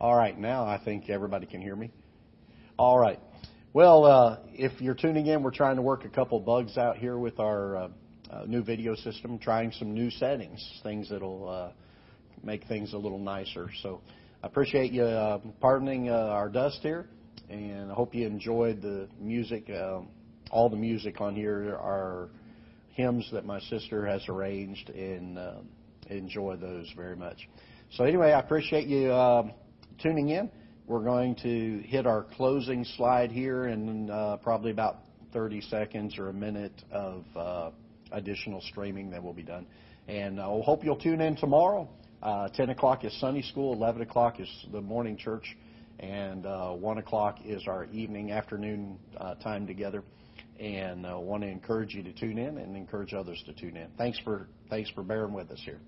All right, now I think everybody can hear me. All right. Well, uh, if you're tuning in, we're trying to work a couple bugs out here with our uh, uh, new video system, trying some new settings, things that'll uh, make things a little nicer. So I appreciate you uh, pardoning uh, our dust here, and I hope you enjoyed the music. Um, all the music on here are hymns that my sister has arranged, and enjoy those very much. So anyway, I appreciate you uh, tuning in. We're going to hit our closing slide here in uh, probably about 30 seconds or a minute of uh, additional streaming that will be done. And I uh, hope you'll tune in tomorrow. Uh, 10 o'clock is Sunday school, 11 o'clock is the morning church, and uh, 1 o'clock is our evening, afternoon uh, time together. And I want to encourage you to tune in and encourage others to tune in. Thanks for, thanks for bearing with us here.